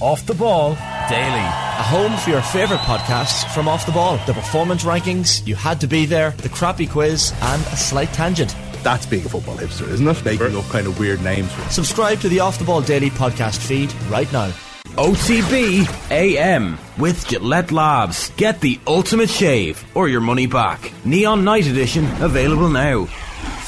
Off the Ball Daily. A home for your favourite podcasts from Off the Ball. The performance rankings, you had to be there, the crappy quiz, and a slight tangent. That's being a football hipster, isn't it? Making up kind of weird names. Subscribe to the Off the Ball Daily podcast feed right now. OTB AM with Gillette Labs. Get the ultimate shave or your money back. Neon Night Edition available now.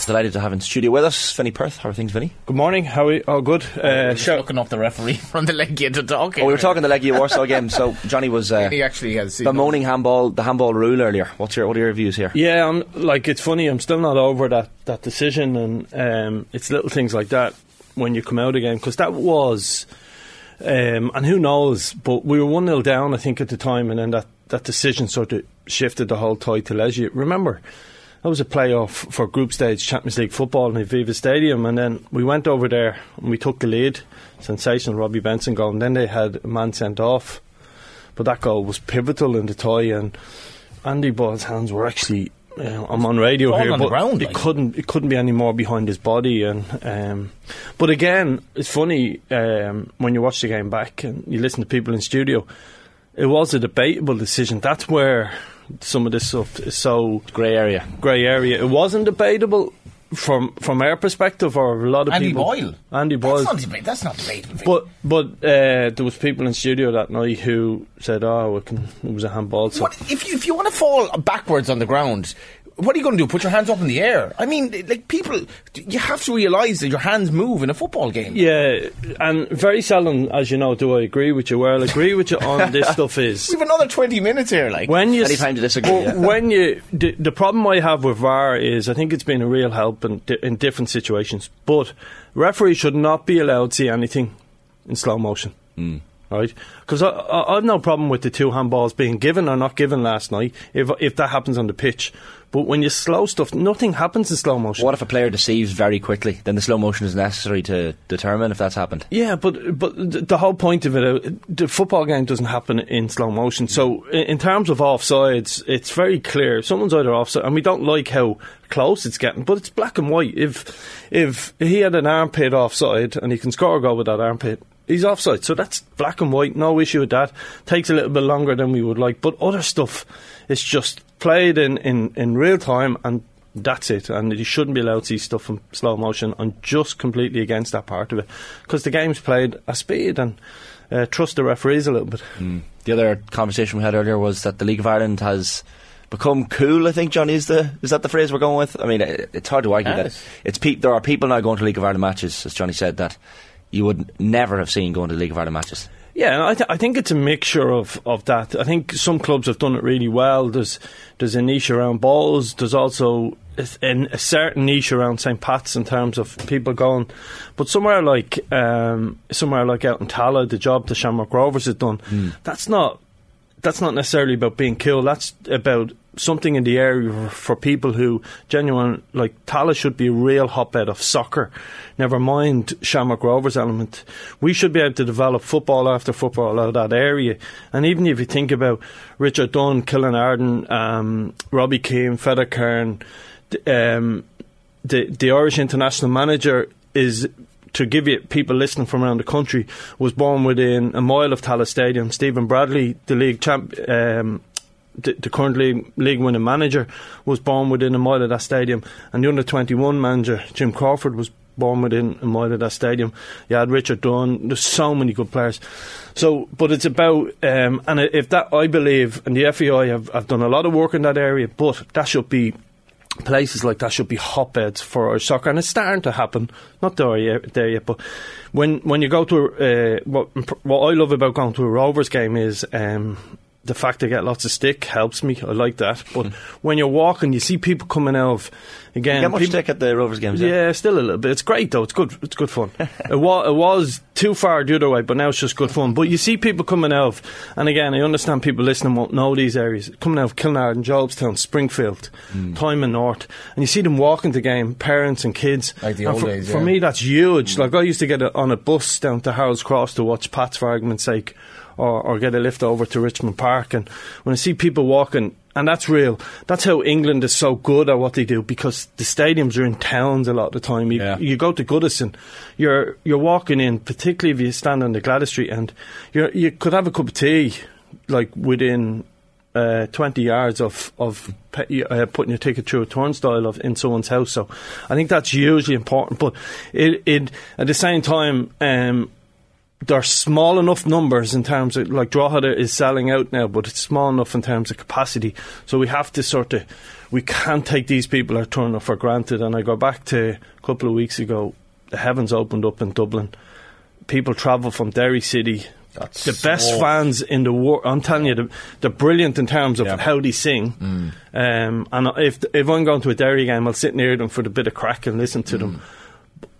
Delighted to have in studio with us Vinny Perth. How are things, Vinny? Good morning. How are you? Oh, good. Uh, Just looking up the referee from the Legia to talking. Oh, we were talking the Legia Warsaw game. So Johnny was uh, He actually has seen bemoaning handball, the handball rule earlier. What's your what are your views here? yeah, I'm like it's funny. I'm still not over that that decision, and um, it's little things like that when you come out again because that was, um, and who knows? But we were one 0 down, I think, at the time, and then that that decision sort of shifted the whole tide to Legia. Remember. That was a playoff for group stage Champions League football in Aviva Stadium, and then we went over there and we took the lead. Sensational Robbie Benson goal, and then they had a man sent off. But that goal was pivotal in the tie, and Andy Boyle's hands were actually. Uh, I'm on radio here, on but ground, it like. couldn't. It couldn't be any more behind his body, and um, but again, it's funny um, when you watch the game back and you listen to people in studio. It was a debatable decision. That's where some of this stuff is so Grey area. grey area. It wasn't debatable from from our perspective, or a lot of Andy people. Boyle. Andy Boyle. That's not, debate, that's not debatable. But but uh, there was people in studio that night who said, "Oh, it, can, it was a handball." So what, if, you, if you want to fall backwards on the ground, what are you going to do? Put your hands up in the air? I mean, like people, you have to realise that your hands move in a football game. yeah, and very seldom, as you know, do I agree with you. Where I'll agree with you on this stuff is We have another twenty minutes here. Like when you Any time to disagree, well, yeah. when you the, the problem I have with VAR is I think it's been a real help in, di- in different situations, but referees should not be allowed to see anything in slow motion. Mm. Right, because I, I, I've no problem with the two handballs being given or not given last night if if that happens on the pitch. But when you slow stuff, nothing happens in slow motion. What if a player deceives very quickly? Then the slow motion is necessary to determine if that's happened. Yeah, but but the whole point of it, uh, the football game doesn't happen in slow motion. So in, terms of offsides, it's very clear. If someone's either offside, and we don't like how close it's getting, but it's black and white. If if he had an armpit offside and he can score a goal with that armpit, he's offside. So that's black and white. No issue with that. Takes a little bit longer than we would like, but other stuff, it's just played in in, in real time and. That's it, and you shouldn't be allowed to see stuff in slow motion. I'm just completely against that part of it because the game's played at speed and uh, trust the referees a little bit. The other conversation we had earlier was that the League of Ireland has become cool. I think Johnny is the is that the phrase we're going with. I mean, it, it's hard to argue that it's pe- there are people now going to League of Ireland matches, as Johnny said, that you would never have seen going to League of Ireland matches. Yeah, I, th- I think it's a mixture of, of that. I think some clubs have done it really well. There's there's a niche around Bohs. There's also a, a certain niche around St Pat's in terms of people going. But somewhere like um, somewhere like out in Tallaght, the job the Shamrock Rovers have done, that's not that's not necessarily about being killed. That's about something in the area for people who genuine like Tallaght should be a real hotbed of soccer. Never mind Shamrock Rovers element. We should be able to develop football after football out of that area. And even if you think about Richard Dunne, Killen Arden, um, Robbie Keane, Feder Kern, um, the the Irish international manager is to give you people listening from around the country was born within a mile of Tallaght Stadium. Stephen Bradley, the league champ, um, the, the current league, winning manager, was born within a mile of that stadium, and the under twenty one manager Jim Crawford was born within a mile of that stadium. You had Richard Dunne. There's so many good players. So, but it's about um, and if that I believe, and the FAI have, have done a lot of work in that area, but that should be places like that should be hotbeds for our soccer, and it's starting to happen. Not there yet, there yet but when when you go to uh, what what I love about going to a Rovers game is. Um, the fact they get lots of stick helps me. I like that. But when you're walking, you see people coming out of again. You get much people- stick at the Rovers games. yeah, still a little bit. It's great though. It's good. It's good fun. it was it was too far the other way, but now it's just good fun. But you see people coming out, of, and again, I understand people listening won't know these areas. Coming out of Kilnard and Jobstown, Springfield, hmm. Tymon North, and you see them walking the game, parents and kids. Like the And old for, days, For me, that's huge. Like I used to get a, on a bus down to Harold's Cross to watch Pats for argument's sake. Or, or get a lift over to Richmond Park, and when I see people walking and that's real. That's how England is so good at what they do because the stadiums are in towns a lot of the time. You, Yeah. you go to Goodison, you're you're walking in, particularly if you stand on the Gladys Street end, you you could have a cup of tea like within uh, 20 yards of of pe- uh, putting your ticket through a turnstile of in someone's house. So I think that's hugely important. But it, it at the same time. Um, they're small enough numbers in terms of like Drogheda is selling out now, but it's small enough in terms of capacity. So we have to sort of we can't take these people are turning up for granted. And I go back to a couple of weeks ago, the heavens opened up in Dublin. People travel from Derry City. That's the best so- fans in the world. I'm telling you, they're, they're brilliant in terms of Yeah. how they sing. Um, and if if I'm going to a Derry game, I'll sit near them for the bit of crack and listen to them.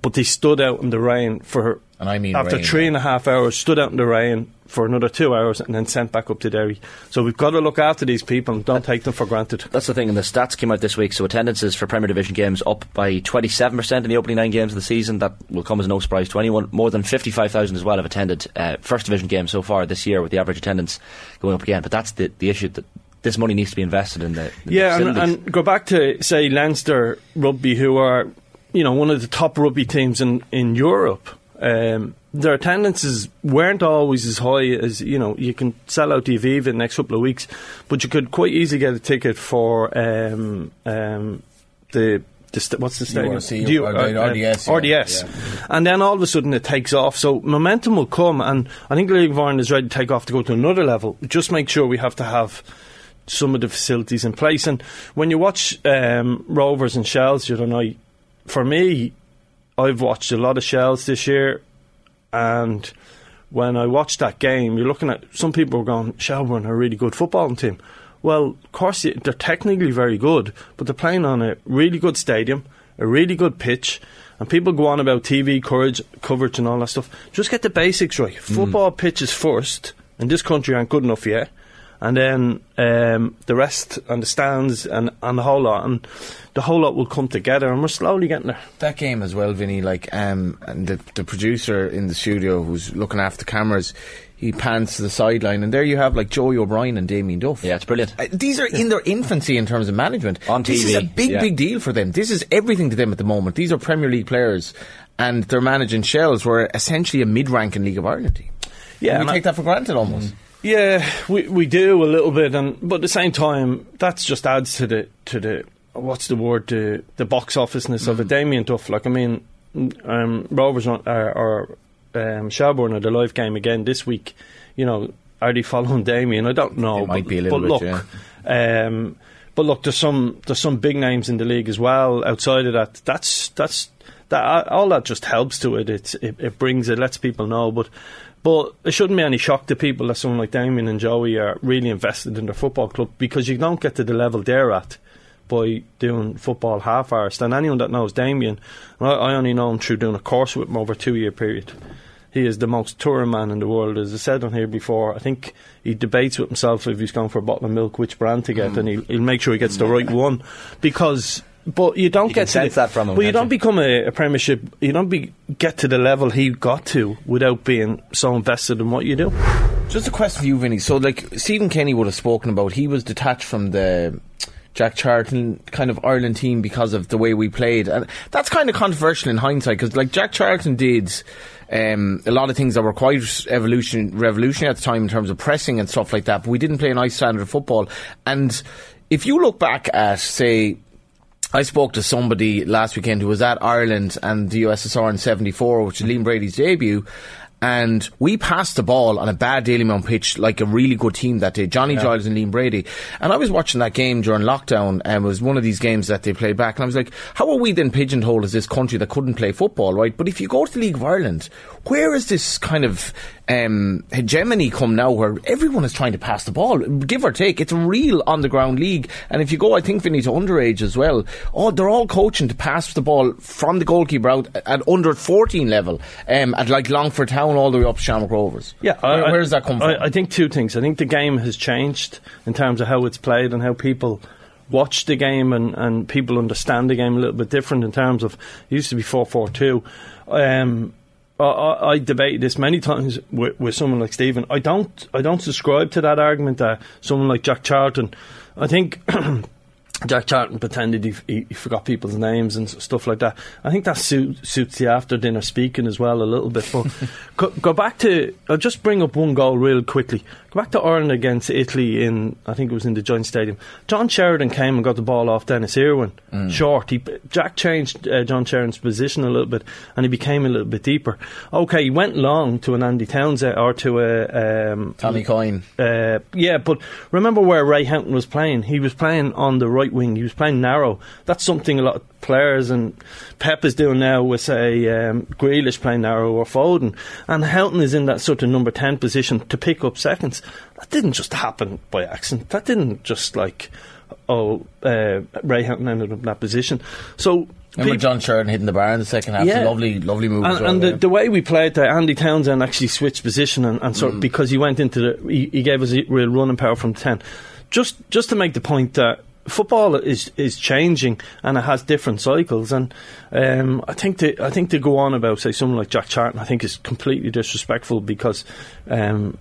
But they stood out in the rain for And I mean after rain, three yeah. and a half hours, stood out in the rain for another two hours, and then sent back up to Derry. So we've got to look after these people and don't take them for granted. That's the thing, and the stats came out this week. So attendances for Premier Division games up by 27% in the opening nine games of the season. That will come as no surprise to anyone. More than 55,000 as well have attended uh, First Division games so far this year, with the average attendance going up again. But that's the, the issue that this money needs to be invested in the, in the Yeah, and, and go back to say Leinster Rugby, who are you know one of the top rugby teams in in Europe. Um, their attendances weren't always as high as you know. You can sell out the Aviva in the next couple of weeks, but you could quite easily get a ticket for um, um, the. the st- what's the stadium? Do you- or uh, RDS, yeah. RDS. And then all of a sudden it takes off. So momentum will come, and I think the League of Ireland is ready to take off to go to another level. Just make sure we have to have some of the facilities in place. And when you watch um, Rovers and Shells the other night, for me, I've watched a lot of Shells this year, and when I watched that game, you're looking at some people were going, Shelbourne are a really good footballing team. Well, of course, they- they're technically very good, but they're playing on a really good stadium, a really good pitch, and people go on about TV courage, coverage and all that stuff. Just get the basics right. Mm. Football pitches first, and this country aren't good enough yet. And then um, the rest and the stands and, and the whole lot, and the whole lot will come together, and we're slowly getting there. that game as well, Vinny. Like, um, and the the producer in the studio who's looking after the cameras, he pans to the sideline, and there you have like Joey O'Brien and Damien Duff. Yeah, it's brilliant. Uh, these are in their infancy in terms of management. On TV, This is a big, yeah. big deal for them. This is everything to them at the moment. These are Premier League players, and they're managing Shells, where essentially a mid-ranking League of Ireland team. Yeah, And and we I- take that for granted almost. Yeah, we we do a little bit, and but at the same time, that's just adds to the to the what's the word the the box officeness of a Damien Duff. Like I mean, um, Rovers on- or, or um, Shelbourne are the live game again this week. You know, are they following Damien? I don't know. It might but, be a little but bit, look, um, but look, there's some there's some big names in the league as well. Outside of that, that's that's that uh, all that just helps to it. It it, it brings it lets people know, but. But it shouldn't be any shock to people that someone like Damien and Joey are really invested in their football club because you don't get to the level they're at by doing football half hours. And anyone that knows Damien, I, I only know him through doing a course with him over a two year period. He is the most touring man in the world. As I said on here before, I think he debates with himself if he's going for a bottle of milk, which brand to get, hmm. and he'll, he'll make sure he gets the right one. Because, but you don't You get to sense the, that from him, But you don't you? become a, a premiership. You don't be get to the level he got to without being so invested in what you do. Just a question for you, Vinny. So, like Stephen Kenny would have spoken about, he was detached from the Jack Charlton kind of Ireland team because of the way we played, and that's kind of controversial in hindsight because, like Jack Charlton did. Um, a lot of things that were quite evolution, revolutionary at the time in terms of pressing and stuff like that, but we didn't play a nice standard of football. And if you look back at, say, I spoke to somebody last weekend who was at Ireland and the USSR in 74, which is Liam Brady's debut. And we passed the ball on a bad Dalymount pitch like a really good team that day. Johnny Giles and Liam Brady. And I was watching that game during lockdown and it was one of these games that they played back. And I was like, how are we then pigeonholed as this country that couldn't play football, right? But if you go to the League of Ireland, where is this kind of um, hegemony come now where everyone is trying to pass the ball, give or take? It's a real on the ground league. And if you go, I think, Vinny, to underage as well, oh, they're all coaching to pass the ball from the goalkeeper out at under 14 level, um, at like Longford Town all the way up to Shamrock Rovers. Yeah, Where, I- where does that come from? I, I think two things. I think the game has changed in terms of how it's played and how people watch the game and, and people understand the game a little bit different in terms of it used to be four four two. Um, I, I, I debated this many times with, with someone like Stephen. I don't I don't subscribe to that argument that someone like Jack Charlton. I think. Jack Charlton pretended he, he, he forgot people's names and stuff like that. I think that suit, suits the after dinner speaking as well a little bit. But go, go back to, I'll just bring up one goal real quickly. Go back to Ireland against Italy in, I think it was in the Giants Stadium. John Sheridan came and got the ball off Denis Irwin. Short. He, Jack changed uh, John Sheridan's position a little bit and he became a little bit deeper. Okay, he went long to an Andy Townsend or to a. Um, Tommy Coyne. uh, yeah, but remember where Ray Houghton was playing? He was playing on the right wing. He was playing narrow. That's something a lot of players and Pep is doing now with say um, Grealish playing narrow or Foden. And Houghton is in that sort of number ten position to pick up seconds. That didn't just happen by accident. That didn't just like oh uh, Ray Houghton ended up in that position. So. Remember peop- John Sheridan hitting the bar in the second half? Yeah. Lovely, lovely move. as and, well, and yeah. the, the way we played there, Andy Townsend actually switched position and, and Mm. sort of, because he went into the he, he gave us a real running power from ten. Just just to make the point that football is is changing and it has different cycles and um, I think to I think to go on about say someone like Jack Charlton I think is completely disrespectful because um,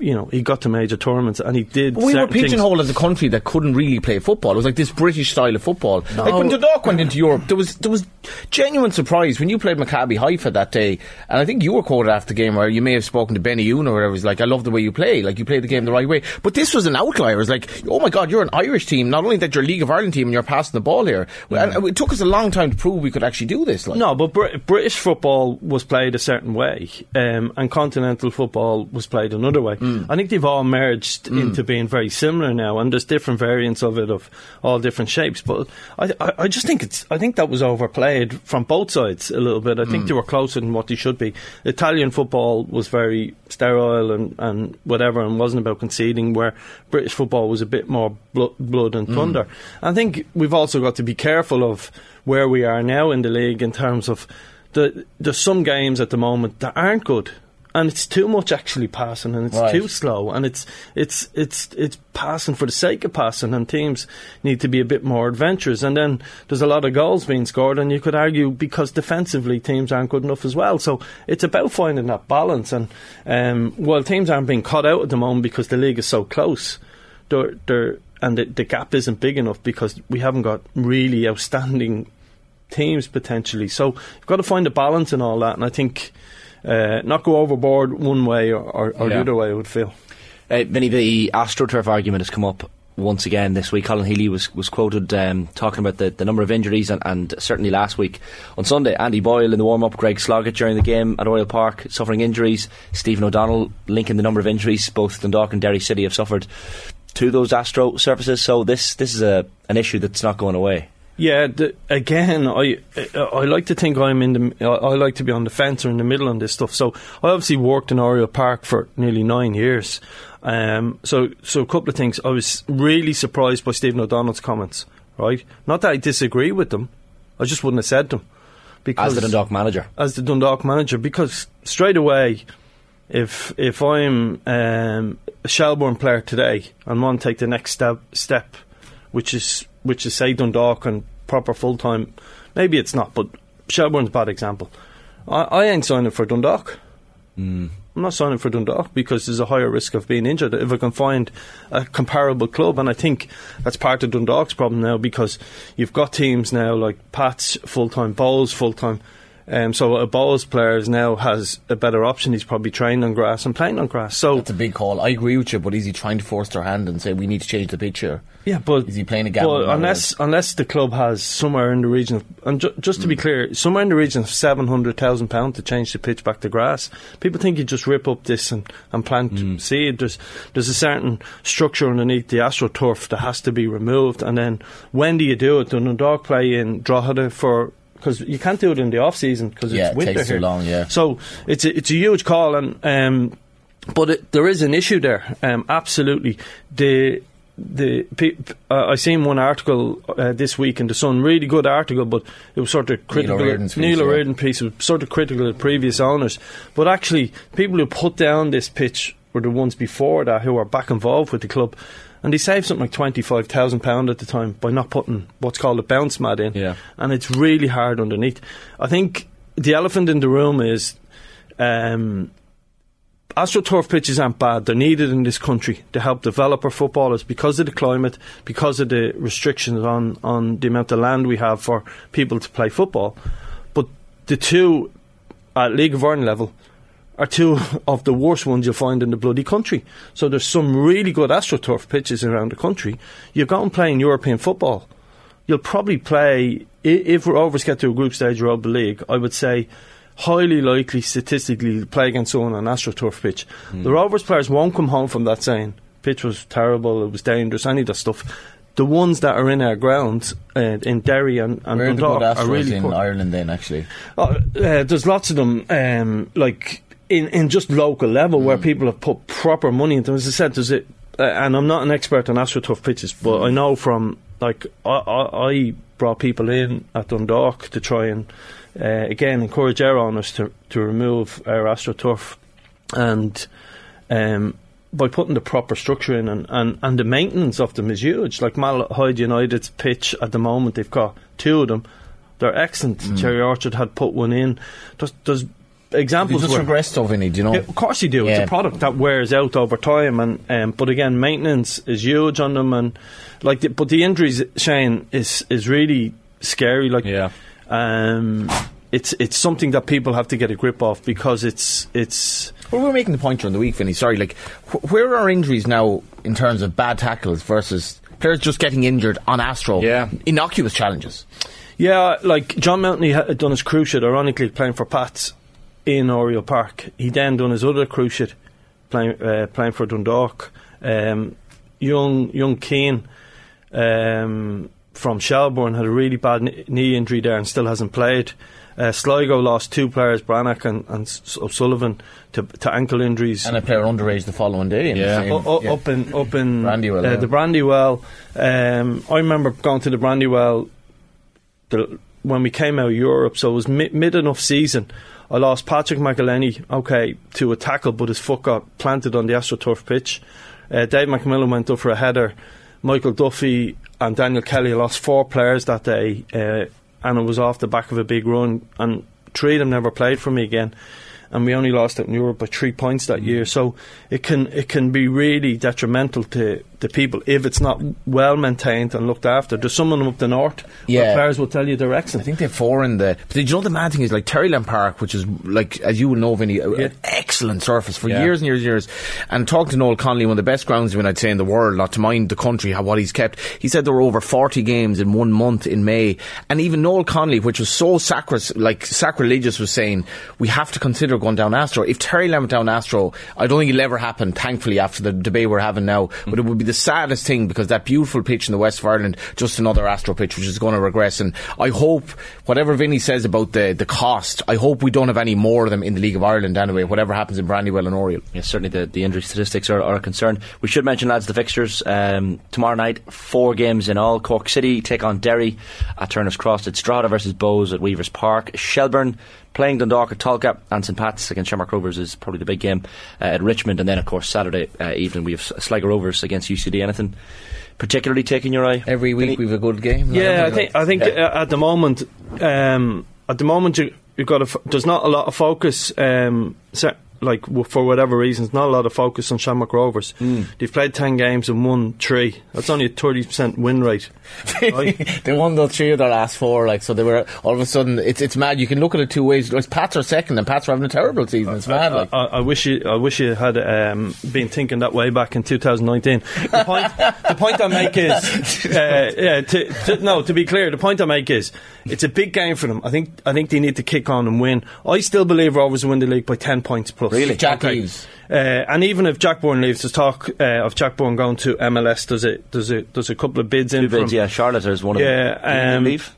you know he got to major tournaments and he did But we were certain things- as a country that couldn't really play football. It was like this British style of football. Like when Dundalk went into Europe, there was there was genuine surprise when you played Maccabi Haifa that day. And I think you were quoted after the game, where you may have spoken to Benayoun or whatever. He's like, "I love the way you play. Like you play the game the right way." But this was an outlier. It was like, "Oh my God, you're an Irish team. Not only that, you're a League of Ireland team, and you're passing the ball here." And it took us a long time to prove we could actually do this. Like. No, but Br- British football was played a certain way, um, and continental football was played another way. Mm. I think they've all merged mm. into being very similar now, and there's different variants of it of all different shapes. But I, I, I just think it's, I think that was overplayed from both sides a little bit. I think mm. they were closer than what they should be. Italian football was very sterile and, and whatever, and wasn't about conceding. Where British football was a bit more blo- blood and thunder. I think we've also got to be careful of where we are now in the league in terms of the there's some games at the moment that aren't good. And it's too much actually passing, and it's Right. too slow, and it's it's it's it's passing for the sake of passing, and teams need to be a bit more adventurous. And then there's a lot of goals being scored, and you could argue because defensively teams aren't good enough as well. So it's about finding that balance. And um, while teams aren't being caught out at the moment because the league is so close, they're, they're, and the, the gap isn't big enough because we haven't got really outstanding teams potentially. So you've got to find a balance in all that, and I think uh, not go overboard one way or, or, or the other way. I would feel. Uh, Vinny, the AstroTurf argument has come up once again this week. Colin Healy was, was quoted um, talking about the, the number of injuries, and, and certainly last week on Sunday, Andy Boyle in the warm up, Greg Sloggett during the game at Oriel Park suffering injuries, Stephen O'Donnell linking the number of injuries both Dundalk and Derry City have suffered to those Astro surfaces. So this this is a an issue that's not going away. Yeah, the, again, I I like to think I'm in the. I, like to be on the fence or in the middle on this stuff. So I obviously worked in Oriel Park for nearly nine years. Um, so so a couple of things. I was really surprised by Stephen O'Donnell's comments. Right, not that I disagree with them. I just wouldn't have said them because As the Dundalk manager. as the Dundalk manager because straight away, if if I'm um, a Shelbourne player today and want to take the next step, step, which is which is say Dundalk and proper full time, maybe it's not, but Shelbourne's a bad example. I, I ain't signing for Dundalk. Hmm. I'm not signing for Dundalk because there's a higher risk of being injured if I can find a comparable club. And I think that's part of Dundalk's problem now because you've got teams now like Pats full time, Bohs full time. Um, so a Bohs player now has a better option. He's probably trained on grass and playing on grass. So That's a big call. I agree with you, but is he trying to force their hand and say we need to change the pitch here? Yeah, but Is he playing a rather unless unless the club has somewhere in the region, of, and ju- just to be clear, somewhere in the region of seven hundred thousand pound to change the pitch back to grass. People think you just rip up this and, and plant seed. There's there's a certain structure underneath the astroturf that has to be removed, and then when do you do it? Do Dundalk play in Drogheda for? Because you can't do it in the off season because Yeah, it's it winter takes too long, yeah. So it's a, it's a huge call, and um, but it, there is an issue there. Um, absolutely, the the uh, I seen one article uh, this week in the Sun, really good article, but it was sort of critical. O'Riordan's piece, Neil yeah. Piece was sort of critical of previous owners, but actually, people who put down this pitch were the ones before that who are back involved with the club. And they saved something like twenty five thousand pound at the time by not putting what's called a bounce mat in, Yeah. and it's really hard underneath. I think the elephant in the room is Um, AstroTurf pitches aren't bad. They're needed in this country to help develop our footballers because of the climate, because of the restrictions on, on the amount of land we have for people to play football. But the two at League of Ireland level are two of the worst ones you'll find in the bloody country. So there's some really good AstroTurf pitches around the country. You go and play in European football. You'll probably play, if Rovers get to a group stage Europa League, I would say highly likely statistically to play against someone on AstroTurf pitch. The Rovers players won't come home from that saying, pitch was terrible, it was dangerous, any of that stuff. The ones that are in our grounds uh, in Derry and, and Where are the Dundalk good are really in. Ireland then, actually? Oh, uh, there's lots of them, um, like in, in just local level where people have put proper money into. As I said, there's it, uh, and I'm not an expert on AstroTurf pitches, but I know from like I, I, I brought people in at Dundalk to try and uh, again encourage our owners to to remove our AstroTurf and. Um, by putting the proper structure in and, and, and the maintenance of them is huge. Like Malahide United's pitch at the moment, they've got two of them. They're excellent. Cherry Orchard had put one in. There's, there's Examples just where Vinny, do you know? yeah, of course you do. It's a product that wears out over time, and um, but again, maintenance is huge on them, and like, the, but the injuries, Shane, is is really scary. Like, Yeah. um, it's it's something that people have to get a grip of because it's it's Well, we're making the point during the week, Vinny. Sorry, like, wh- where are injuries now in terms of bad tackles versus players just getting injured on Astro? Yeah. Innocuous challenges. Yeah, like John Mountney had done his cruciate, ironically playing for Pats in Oriel Park. He then done his other cruciate playing uh, playing for Dundalk. Um, young young Keane um, from Shelbourne had a really bad knee injury there and still hasn't played. Uh, Sligo lost two players, Brannock and, and O'Sullivan, to, to ankle injuries. And a player underage the following day. in the Yeah. same- U- u- yeah. up in up in Brandywell, uh, yeah. the Brandywell. Um, I remember going to the Brandywell the, when we came out of Europe, so it was mid, mid enough season. I lost Patrick McEleney, okay, to a tackle, but his foot got planted on the AstroTurf pitch. Uh, Dave McMillan went up for a header. Michael Duffy and Daniel Kelly lost four players that day, uh, and it was off the back of a big run. And three of them never played for me again. And we only lost it in Europe by three points that year. Mm. So it can it can be really detrimental to the people if it's not well maintained and looked after. There's some of them up the north Yeah. where players will tell you they're excellent. I think they're four in the. But did you know the mad thing is like Terryland Park, which is like as you will know, Vinny, Yeah. an excellent surface for Yeah. years and years and years. And talking to Noel Connolly, one of the best groundsmen I'd say in the world, not to mind the country, how what he's kept. He said there were over forty games in one month in May, and even Noel Connolly, which was so sacris, like sacrilegious, was saying we have to consider going down Astro. If Terryland went down Astro, I don't think it'll ever happen. Thankfully, after the debate we're having now, but it would be the saddest thing because that beautiful pitch in the west of Ireland, just another Astro pitch, which is going to regress. And I hope whatever Vinny says about the the cost, I hope we don't have any more of them in the League of Ireland anyway. Whatever happens in Brandywell and Oriel. Yes, certainly the, the injury statistics are, are a concern. We should mention, lads, the fixtures. Um, tomorrow night, four games in all. Cork City take on Derry at Turner's Cross. It's Drogheda versus Bohs at Weavers Park. Shelbourne playing Dundalk at Tolka. And St Pat's against Shamrock Rovers is probably the big game uh, at Richmond. And then, of course, Saturday uh, evening we have Sligo Rovers against UCD. Anything particularly taking your eye? Every week we've a good game. Yeah, I think I think uh, at the moment, um, at the moment you you got to. F- there's not a lot of focus. Um, se- like for whatever reasons, not a lot of focus on Shamrock Rovers. They've played ten games and won three. That's only a thirty percent win rate. they won the three of their last four, like so. They were all of a sudden. It's it's mad. You can look at it two ways. Like, Pats are second, and Pats are having a terrible season. It's mad. Like. I, I wish you, I wish you had um, been thinking that way back in 2019. The point, the point I make is, uh, yeah, to, to, no, to be clear, the point I make is, it's a big game for them. I think, I think they need to kick on and win. I still believe Rovers will win the league by 10 points plus. Really? Jack leaves. Uh, and even if Jack Byrne leaves, there's talk uh, of Jack Byrne going to MLS. There's a, there's a, there's a couple of bids in Two for bids, him. yeah. Charlotte is one of them. Yeah, um, leave?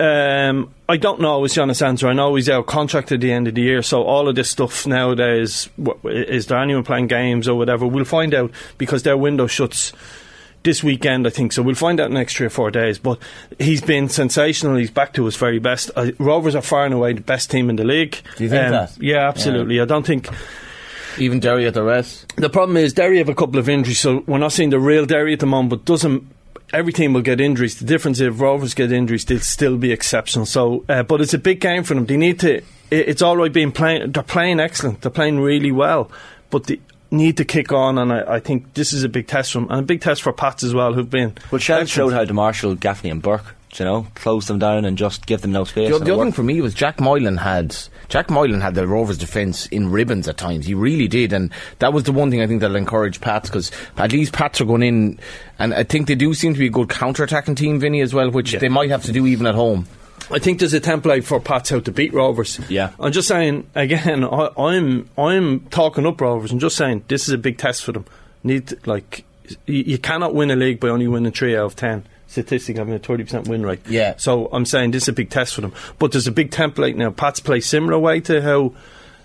Um, I don't know is the honest answer. I know he's out contract at the end of the year, so all of this stuff nowadays, wh- is there anyone playing games or whatever? We'll find out because their window shuts this weekend, I think. So we'll find out in the next three or four days. But he's been sensational. He's back to his very best. Uh, Rovers are far and away the best team in the league. Do you think that? Yeah, absolutely. I don't think. Even Derry at the rest. The problem is Derry have a couple of injuries, so we're not seeing the real Derry at the moment. But doesn't every team will get injuries? The difference is if Rovers get injuries, they'll still be exceptional. So, uh, but it's a big game for them. They need to it, it's all right being playing. They're playing excellent. They're playing really well, but they need to kick on. And I, I think this is a big test for them, and a big test for Pats as well, who've been. Well, Shell showed how to marshal Gaffney and Burke. You know, close them down and just give them no space. The, the it other thing for me was Jack Moylan had Jack Moylan had the Rovers defence in ribbons at times. He really did, and that was the one thing I think that'll encourage Pats because at least Pats are going in, and I think they do seem to be a good counter-attacking team, Vinny, as well, which they might have to do even at home. I think there's a template for Pats how to beat Rovers. Yeah. I'm just saying again. I, I'm I'm talking up Rovers. I'm just saying this is a big test for them. Need to, like you, you cannot win a league by only winning three out of ten. Statistic having a thirty percent win rate. Yeah. So I'm saying this is a big test for them. But there's a big template now. Pats play similar way to how.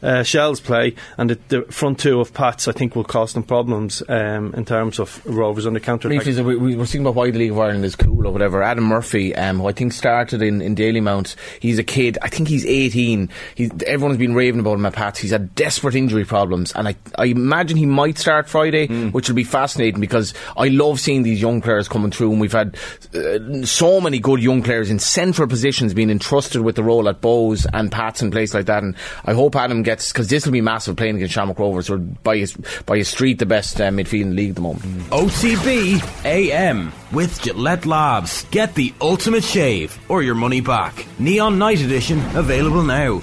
Uh, Shells play and the, the front two of Pats I think will cause them problems um, in terms of Rovers on the counter. Briefly, so we, we were speaking about why the League of Ireland is cool or whatever. Adam Murphy, um, who I think started in, in Dalymount, he's a kid. I think he's 18. He's, everyone's been raving about him at Pats. He's had desperate injury problems, and I, I imagine he might start Friday, which will be fascinating because I love seeing these young players coming through, and we've had uh, so many good young players in central positions being entrusted with the role at Bohs and Pats and places like that. And I hope Adam gets because this will be massive playing against Shamrock Rovers, are by his by a street the best uh, midfield in the league at the moment. OTB AM with Gillette Labs. Get the ultimate shave or your money back. Neon Night Edition available now.